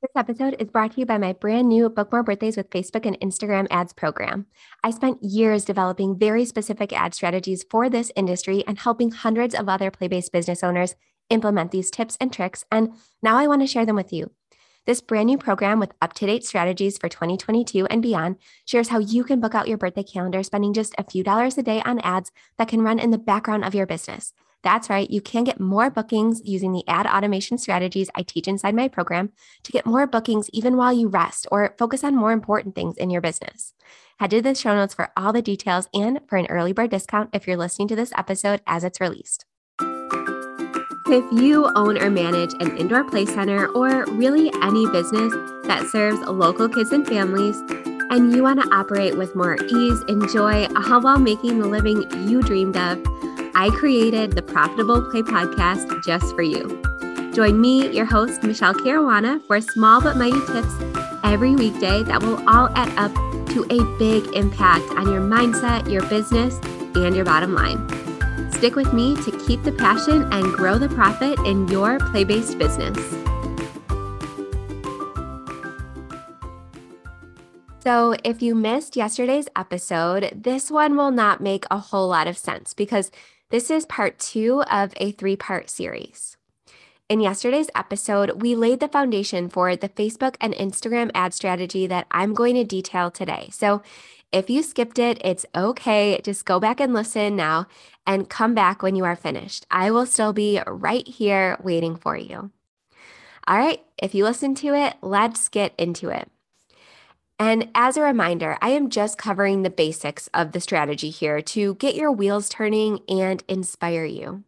This episode is brought to you by my brand new Book More Birthdays with Facebook and Instagram ads program. I spent years developing very specific ad strategies for this industry and helping hundreds of other play based business owners implement these tips and tricks. And now I want to share them with you. This brand new program with up to date strategies for 2022 and beyond shares how you can book out your birthday calendar spending just a few dollars a day on ads that can run in the background of your business. That's right, you can get more bookings using the ad automation strategies I teach inside my program to get more bookings even while you rest or focus on more important things in your business. Head to the show notes for all the details and for an early bird discount if you're listening to this episode as it's released. If you own or manage an indoor play center or really any business that serves local kids and families, and you want to operate with more ease and joy all while making the living you dreamed of, I created the Profitable Play podcast just for you. Join me, your host, Michele Caruana, for small but mighty tips every weekday that will all add up to a big impact on your mindset, your business, and your bottom line. Stick with me to keep the passion and grow the profit in your play based business. So, if you missed yesterday's episode, this one will not make a whole lot of sense because this is part two of a three part series. In yesterday's episode, we laid the foundation for the Facebook and Instagram ad strategy that I'm going to detail today. So if you skipped it, it's okay. Just go back and listen now and come back when you are finished. I will still be right here waiting for you. All right, if you listen to it, let's get into it. And as a reminder, I am just covering the basics of the strategy here to get your wheels turning and inspire you.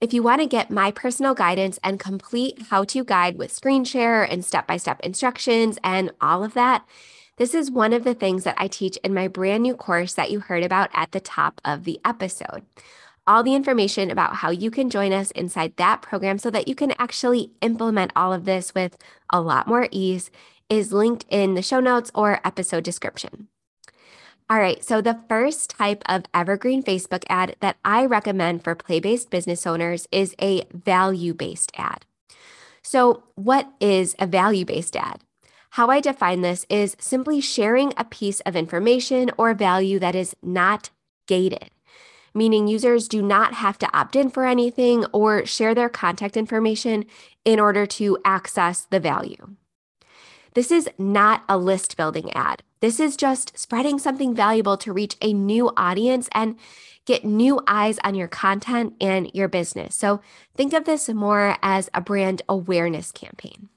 If you want to get my personal guidance and complete how to guide with screen share and step by step instructions and all of that, this is one of the things that I teach in my brand new course that you heard about at the top of the episode. All the information about how you can join us inside that program so that you can actually implement all of this with a lot more ease is linked in the show notes or episode description. All right, so the first type of evergreen Facebook ad that I recommend for play based business owners is a value based ad. So, what is a value based ad? How I define this is simply sharing a piece of information or value that is not gated, meaning users do not have to opt in for anything or share their contact information in order to access the value. This is not a list building ad. This is just spreading something valuable to reach a new audience and get new eyes on your content and your business. So think of this more as a brand awareness campaign.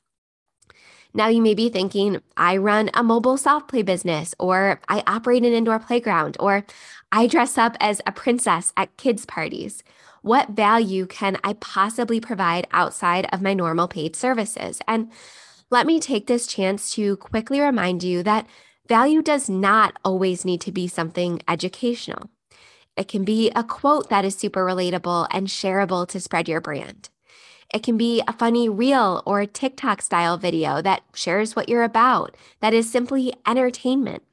Now you may be thinking, I run a mobile soft play business, or I operate an indoor playground, or I dress up as a princess at kids' parties. What value can I possibly provide outside of my normal paid services? And let me take this chance to quickly remind you that value does not always need to be something educational. It can be a quote that is super relatable and shareable to spread your brand. It can be a funny reel or a TikTok style video that shares what you're about, that is simply entertainment.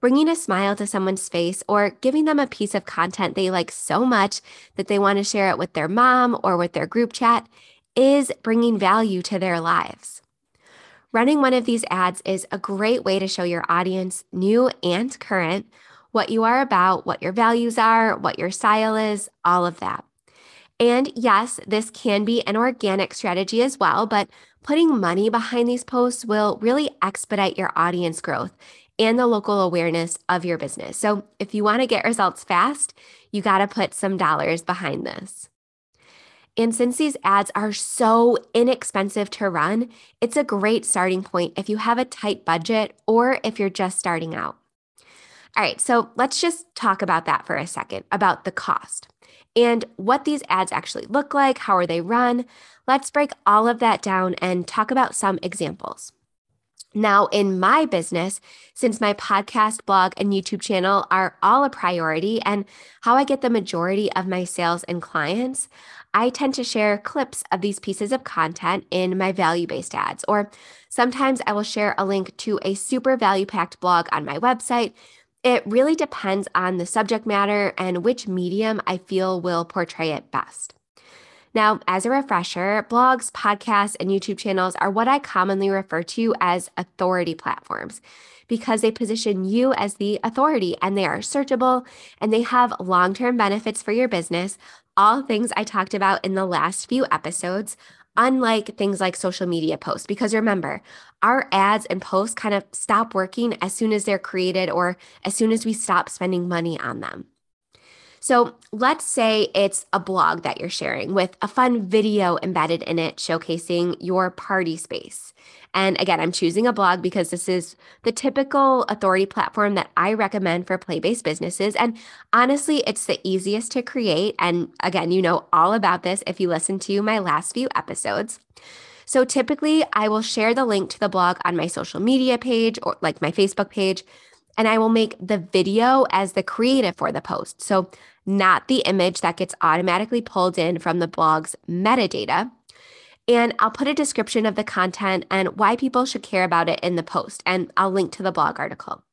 Bringing a smile to someone's face or giving them a piece of content they like so much that they want to share it with their mom or with their group chat is bringing value to their lives. Running one of these ads is a great way to show your audience, new and current, what you are about, what your values are, what your style is, all of that. And yes, this can be an organic strategy as well, but putting money behind these posts will really expedite your audience growth and the local awareness of your business. So if you want to get results fast, you got to put some dollars behind this. And since these ads are so inexpensive to run, it's a great starting point if you have a tight budget or if you're just starting out. All right, so let's just talk about that for a second about the cost and what these ads actually look like. How are they run? Let's break all of that down and talk about some examples. Now, in my business, since my podcast, blog, and YouTube channel are all a priority and how I get the majority of my sales and clients, I tend to share clips of these pieces of content in my value based ads, or sometimes I will share a link to a super value packed blog on my website. It really depends on the subject matter and which medium I feel will portray it best. Now, as a refresher, blogs, podcasts, and YouTube channels are what I commonly refer to as authority platforms because they position you as the authority and they are searchable and they have long term benefits for your business. All things I talked about in the last few episodes, unlike things like social media posts. Because remember, our ads and posts kind of stop working as soon as they're created or as soon as we stop spending money on them. So let's say it's a blog that you're sharing with a fun video embedded in it showcasing your party space. And again, I'm choosing a blog because this is the typical authority platform that I recommend for play based businesses. And honestly, it's the easiest to create. And again, you know all about this if you listen to my last few episodes. So typically, I will share the link to the blog on my social media page or like my Facebook page, and I will make the video as the creative for the post. So not the image that gets automatically pulled in from the blog's metadata. And I'll put a description of the content and why people should care about it in the post, and I'll link to the blog article.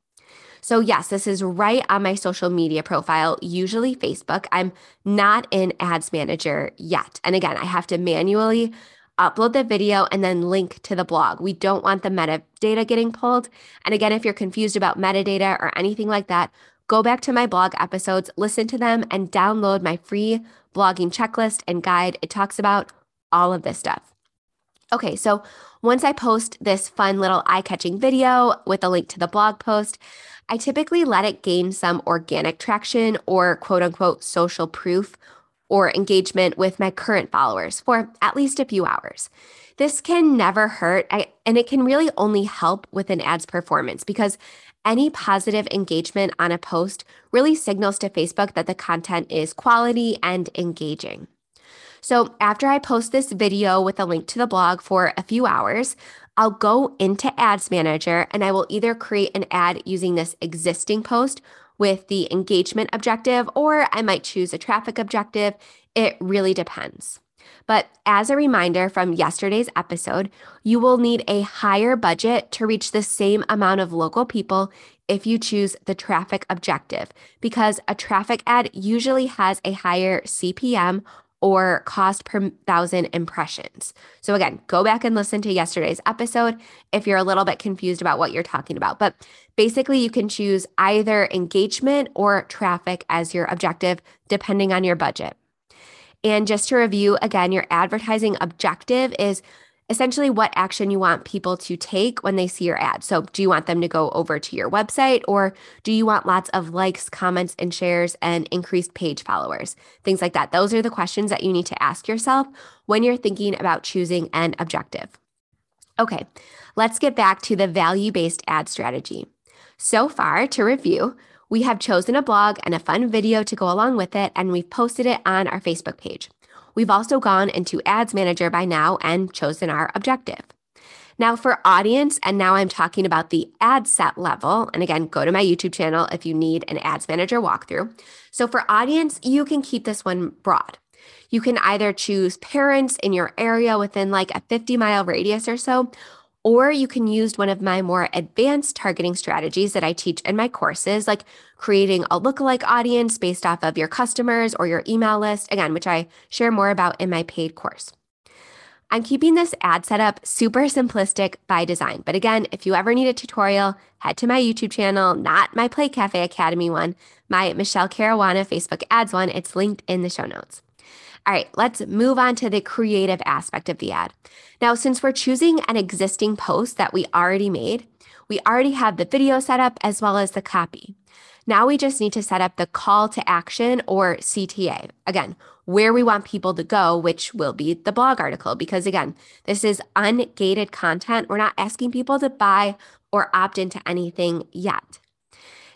So, yes, this is right on my social media profile, usually Facebook. I'm not in Ads Manager yet. And again, I have to manually upload the video and then link to the blog. We don't want the metadata getting pulled. And again, if you're confused about metadata or anything like that, go back to my blog episodes, listen to them, and download my free blogging checklist and guide. It talks about all of this stuff. Okay, so once I post this fun little eye catching video with a link to the blog post, I typically let it gain some organic traction or quote unquote social proof or engagement with my current followers for at least a few hours. This can never hurt, and it can really only help with an ad's performance because any positive engagement on a post really signals to Facebook that the content is quality and engaging. So, after I post this video with a link to the blog for a few hours, I'll go into Ads Manager and I will either create an ad using this existing post with the engagement objective, or I might choose a traffic objective. It really depends. But as a reminder from yesterday's episode, you will need a higher budget to reach the same amount of local people if you choose the traffic objective, because a traffic ad usually has a higher CPM or cost per thousand impressions. So, again, go back and listen to yesterday's episode if you're a little bit confused about what you're talking about. But basically, you can choose either engagement or traffic as your objective, depending on your budget. And just to review again, your advertising objective is essentially what action you want people to take when they see your ad. So, do you want them to go over to your website or do you want lots of likes, comments, and shares and increased page followers? Things like that. Those are the questions that you need to ask yourself when you're thinking about choosing an objective. Okay, let's get back to the value based ad strategy. So far, to review, we have chosen a blog and a fun video to go along with it, and we've posted it on our Facebook page. We've also gone into Ads Manager by now and chosen our objective. Now, for audience, and now I'm talking about the ad set level. And again, go to my YouTube channel if you need an Ads Manager walkthrough. So, for audience, you can keep this one broad. You can either choose parents in your area within like a 50 mile radius or so, or you can use one of my more advanced targeting strategies that I teach in my courses, like creating a lookalike audience based off of your customers or your email list, again, which I share more about in my paid course. I'm keeping this ad setup super simplistic by design. But again, if you ever need a tutorial, head to my YouTube channel, not my Play Cafe Academy one, my Michele Caruana Facebook ads one. It's linked in the show notes. All right, let's move on to the creative aspect of the ad. Now, since we're choosing an existing post that we already made, we already have the video set up as well as the copy. Now we just need to set up the call to action or CTA. Again, where we want people to go, which will be the blog article, because again, this is ungated content. We're not asking people to buy or opt into anything yet.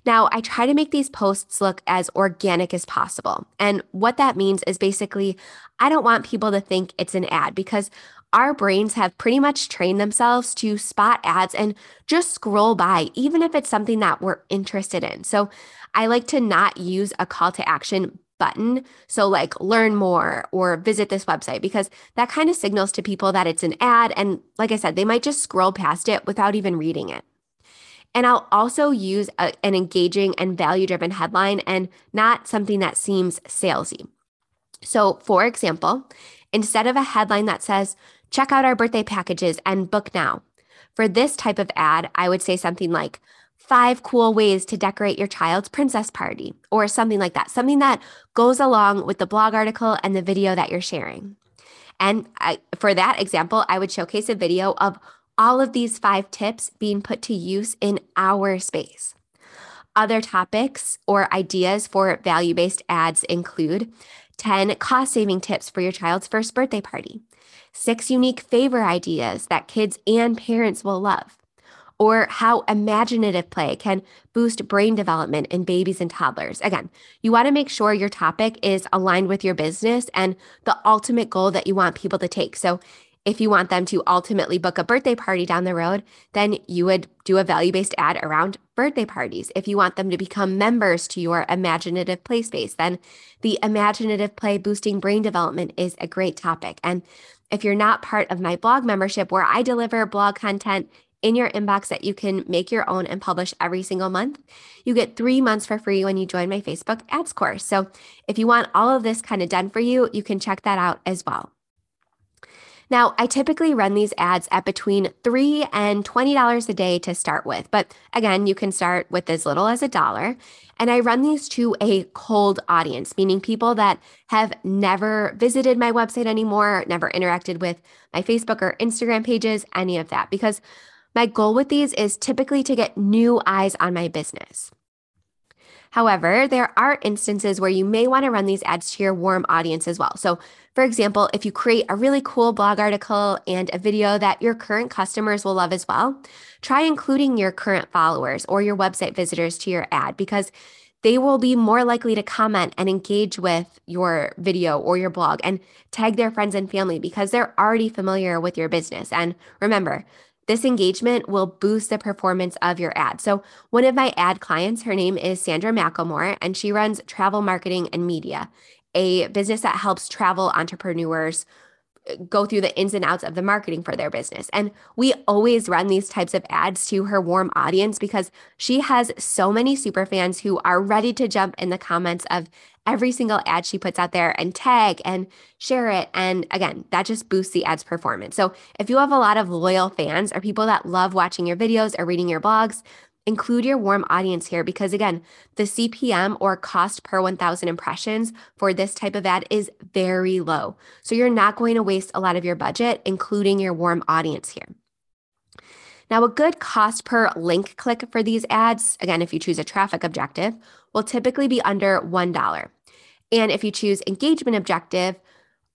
Now, I try to make these posts look as organic as possible. And what that means is basically, I don't want people to think it's an ad because our brains have pretty much trained themselves to spot ads and just scroll by, even if it's something that we're interested in. So I like to not use a call to action button. So, like, learn more or visit this website, because that kind of signals to people that it's an ad. And like I said, they might just scroll past it without even reading it. And I'll also use a, an engaging and value driven headline and not something that seems salesy. So, for example, instead of a headline that says, check out our birthday packages and book now. For this type of ad, I would say something like, five cool ways to decorate your child's princess party, or something like that, something that goes along with the blog article and the video that you're sharing. And I, for that example, I would showcase a video of all of these five tips being put to use in our space. Other topics or ideas for value based ads include 10 cost saving tips for your child's first birthday party, six unique favor ideas that kids and parents will love, or how imaginative play can boost brain development in babies and toddlers. Again, you want to make sure your topic is aligned with your business and the ultimate goal that you want people to take. So, if you want them to ultimately book a birthday party down the road, then you would do a value based ad around birthday parties. If you want them to become members to your imaginative play space, then the imaginative play boosting brain development is a great topic. And if you're not part of my blog membership, where I deliver blog content in your inbox that you can make your own and publish every single month. You get three months for free when you join my Facebook ads course. So if you want all of this kind of done for you, you can check that out as well. Now, I typically run these ads at between $3 and $20 a day to start with. But again, you can start with as little as a dollar. And I run these to a cold audience, meaning people that have never visited my website anymore, never interacted with my Facebook or Instagram pages, any of that. Because my goal with these is typically to get new eyes on my business. However, there are instances where you may want to run these ads to your warm audience as well. So, for example, if you create a really cool blog article and a video that your current customers will love as well, try including your current followers or your website visitors to your ad because they will be more likely to comment and engage with your video or your blog and tag their friends and family because they're already familiar with your business. And remember, this engagement will boost the performance of your ad. So, one of my ad clients, her name is Sandra McElmore, and she runs travel marketing and media, a business that helps travel entrepreneurs go through the ins and outs of the marketing for their business. And we always run these types of ads to her warm audience because she has so many super fans who are ready to jump in the comments of every single ad she puts out there and tag and share it. And again, that just boosts the ad's performance. So if you have a lot of loyal fans or people that love watching your videos or reading your blogs, Include your warm audience here because, again, the CPM or cost per 1,000 impressions for this type of ad is very low. So you're not going to waste a lot of your budget, including your warm audience here. Now, a good cost per link click for these ads, again, if you choose a traffic objective, will typically be under $1. And if you choose engagement objective,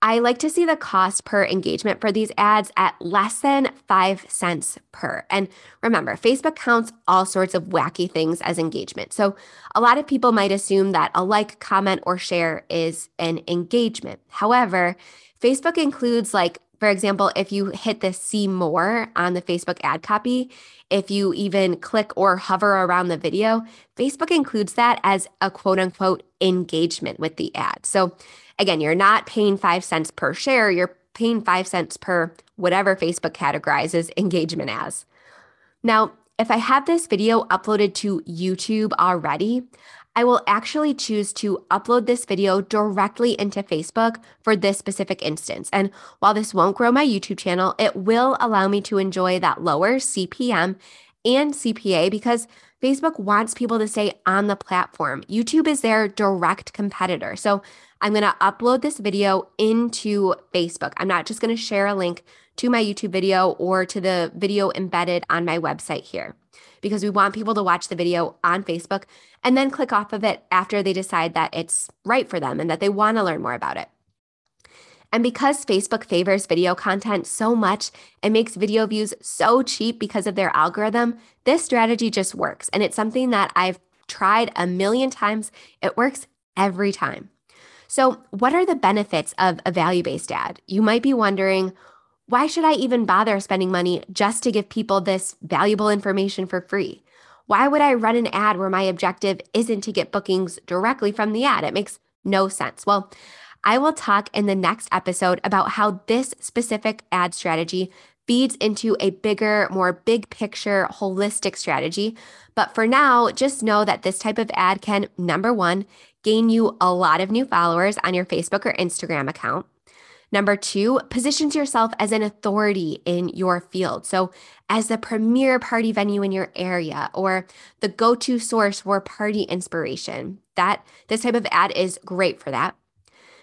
I like to see the cost per engagement for these ads at less than five cents per. And remember, Facebook counts all sorts of wacky things as engagement. So a lot of people might assume that a like, comment, or share is an engagement. However, Facebook includes like for example, if you hit the see more on the Facebook ad copy, if you even click or hover around the video, Facebook includes that as a quote unquote engagement with the ad. So Again, you're not paying five cents per share, you're paying five cents per whatever Facebook categorizes engagement as. Now, if I have this video uploaded to YouTube already, I will actually choose to upload this video directly into Facebook for this specific instance. And while this won't grow my YouTube channel, it will allow me to enjoy that lower CPM and CPA because Facebook wants people to stay on the platform. YouTube is their direct competitor. So I'm going to upload this video into Facebook. I'm not just going to share a link to my YouTube video or to the video embedded on my website here because we want people to watch the video on Facebook and then click off of it after they decide that it's right for them and that they want to learn more about it. And because Facebook favors video content so much and makes video views so cheap because of their algorithm, this strategy just works. And it's something that I've tried a million times. It works every time. So, what are the benefits of a value based ad? You might be wondering, why should I even bother spending money just to give people this valuable information for free? Why would I run an ad where my objective isn't to get bookings directly from the ad? It makes no sense. Well, I will talk in the next episode about how this specific ad strategy feeds into a bigger, more big picture, holistic strategy. But for now, just know that this type of ad can, number one, gain you a lot of new followers on your Facebook or Instagram account. Number two, positions yourself as an authority in your field. So, as the premier party venue in your area or the go to source for party inspiration. That this type of ad is great for that.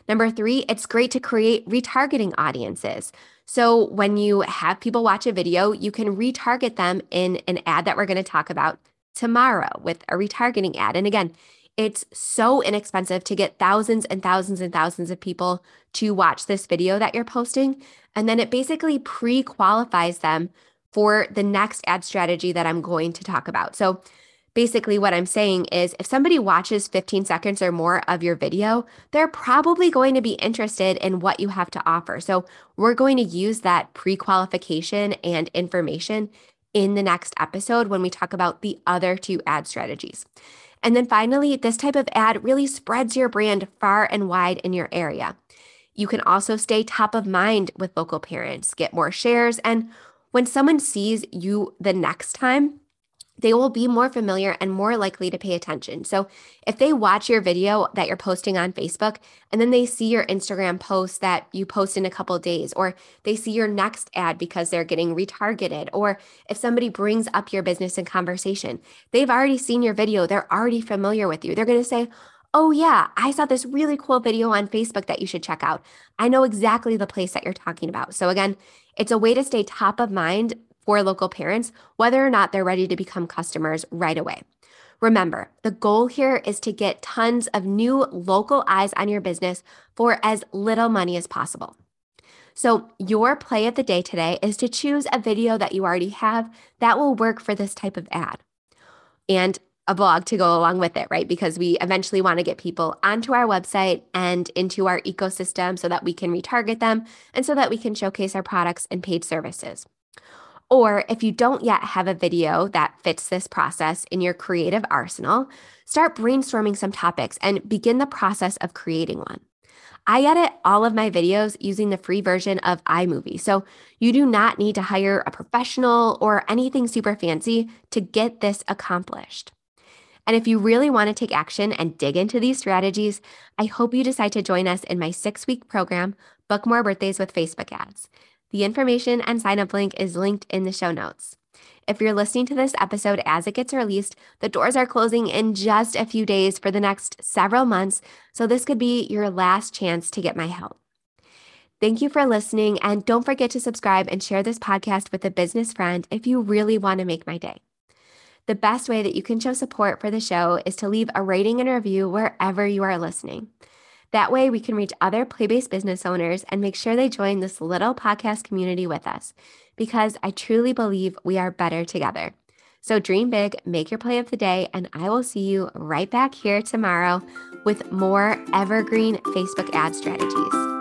Number three, it's great to create retargeting audiences. So, when you have people watch a video, you can retarget them in an ad that we're going to talk about tomorrow with a retargeting ad. And again, it's so inexpensive to get thousands and thousands and thousands of people to watch this video that you're posting. And then it basically pre qualifies them for the next ad strategy that I'm going to talk about. So basically, what I'm saying is if somebody watches 15 seconds or more of your video, they're probably going to be interested in what you have to offer. So we're going to use that pre qualification and information in the next episode when we talk about the other two ad strategies. And then finally, this type of ad really spreads your brand far and wide in your area. You can also stay top of mind with local parents, get more shares, and when someone sees you the next time, they will be more familiar and more likely to pay attention. So, if they watch your video that you're posting on Facebook and then they see your Instagram post that you post in a couple days, or they see your next ad because they're getting retargeted, or if somebody brings up your business in conversation, they've already seen your video, they're already familiar with you. They're going to say, Oh, yeah, I saw this really cool video on Facebook that you should check out. I know exactly the place that you're talking about. So, again, it's a way to stay top of mind for local parents, whether or not they're ready to become customers right away. Remember, the goal here is to get tons of new local eyes on your business for as little money as possible. So, your play of the day today is to choose a video that you already have that will work for this type of ad and a blog to go along with it, right? Because we eventually want to get people onto our website and into our ecosystem so that we can retarget them and so that we can showcase our products and paid services. Or if you don't yet have a video that fits this process in your creative arsenal, start brainstorming some topics and begin the process of creating one. I edit all of my videos using the free version of iMovie, so you do not need to hire a professional or anything super fancy to get this accomplished. And if you really want to take action and dig into these strategies, I hope you decide to join us in my six week program, Book More Birthdays with Facebook Ads. The information and sign up link is linked in the show notes. If you're listening to this episode as it gets released, the doors are closing in just a few days for the next several months, so this could be your last chance to get my help. Thank you for listening, and don't forget to subscribe and share this podcast with a business friend if you really want to make my day. The best way that you can show support for the show is to leave a rating and review wherever you are listening. That way, we can reach other play based business owners and make sure they join this little podcast community with us because I truly believe we are better together. So dream big, make your play of the day, and I will see you right back here tomorrow with more evergreen Facebook ad strategies.